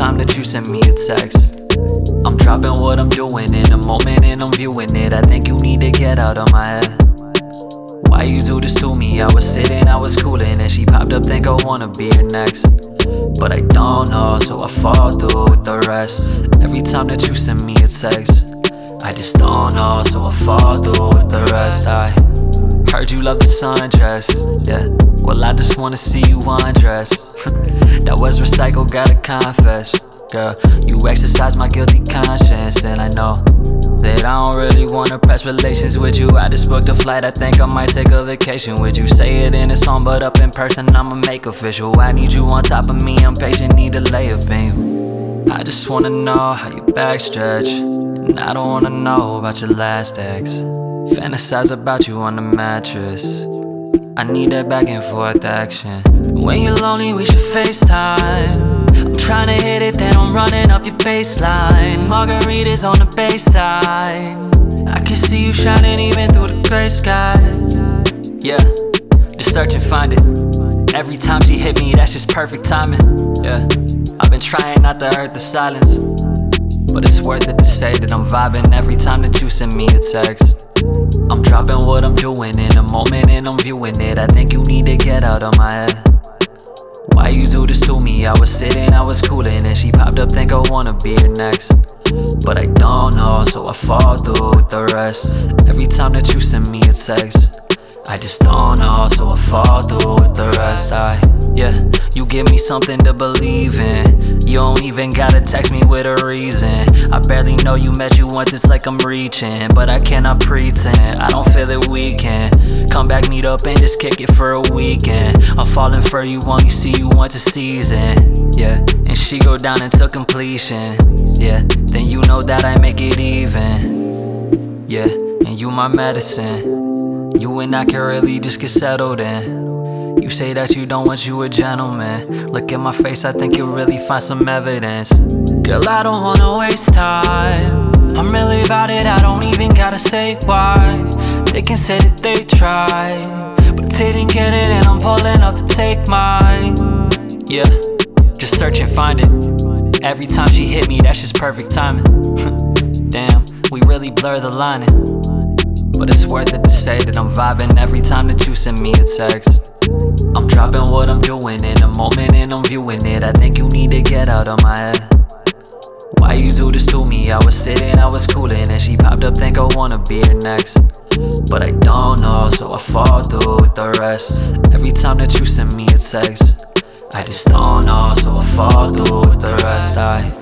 time that you send me a text. I'm dropping what I'm doing in a moment and I'm viewing it. I think you need to get out of my head. Why you do this to me? I was sitting, I was cooling, and she popped up, think I wanna be her next. But I don't know, so I fall through with the rest. Every time that you send me a text, I just don't know, so I fall through with the rest. I heard you love the sundress, yeah. Well, I just wanna see you undress. that was recycled, gotta confess. Girl, you exercise my guilty conscience, and I know that I don't really wanna press relations with you. I just booked a flight, I think I might take a vacation with you. Say it in a song, but up in person, I'ma make official. I need you on top of me, I'm patient, need a layup in you. I just wanna know how you backstretch, and I don't wanna know about your last ex. Fantasize about you on the mattress. I need that back and forth action. When you're lonely, we should FaceTime. I'm trying to hit it, then I'm running up your baseline. Margaritas on the bayside. I can see you shining even through the gray skies. Yeah, just search and find it. Every time she hit me, that's just perfect timing. Yeah, I've been trying not to hurt the silence. But it's worth it to say that I'm vibing every time that you send me a text. I'm dropping what I'm doing in a moment and I'm viewing it. I think you need to get out of my head. Why you do this to me? I was sitting, I was cooling, and she popped up, think I wanna be her next. But I don't know, so I fall through with the rest. Every time that you send me a text, I just don't know, so I fall through with the rest. I, yeah, you give me something to believe in. You don't even gotta text me with a reason. I barely know you met you once, it's like I'm reaching. But I cannot pretend, I don't feel it weekend. Come back, meet up, and just kick it for a weekend. I'm falling for you, only see you once a season. Yeah, and she go down until completion. Yeah, then you know that I make it even. Yeah, and you my medicine. You and I can really just get settled in. You say that you don't want you a gentleman. Look at my face, I think you'll really find some evidence. Girl, I don't wanna waste time. I'm really about it, I don't even gotta say why. They can say that they tried, but they didn't get it, and I'm pulling up to take mine. Yeah, just search and find it. Every time she hit me, that's just perfect timing. Damn, we really blur the lining. But it's worth it to say that I'm vibing every time that you send me a text. I'm dropping what I'm doing in a moment and I'm viewing it. I think you need to get out of my head. Why you do this to me? I was sitting, I was cooling, and she popped up, think I wanna be her next. But I don't know, so I fall through with the rest. Every time that you send me a text, I just don't know, so I fall through with the rest. I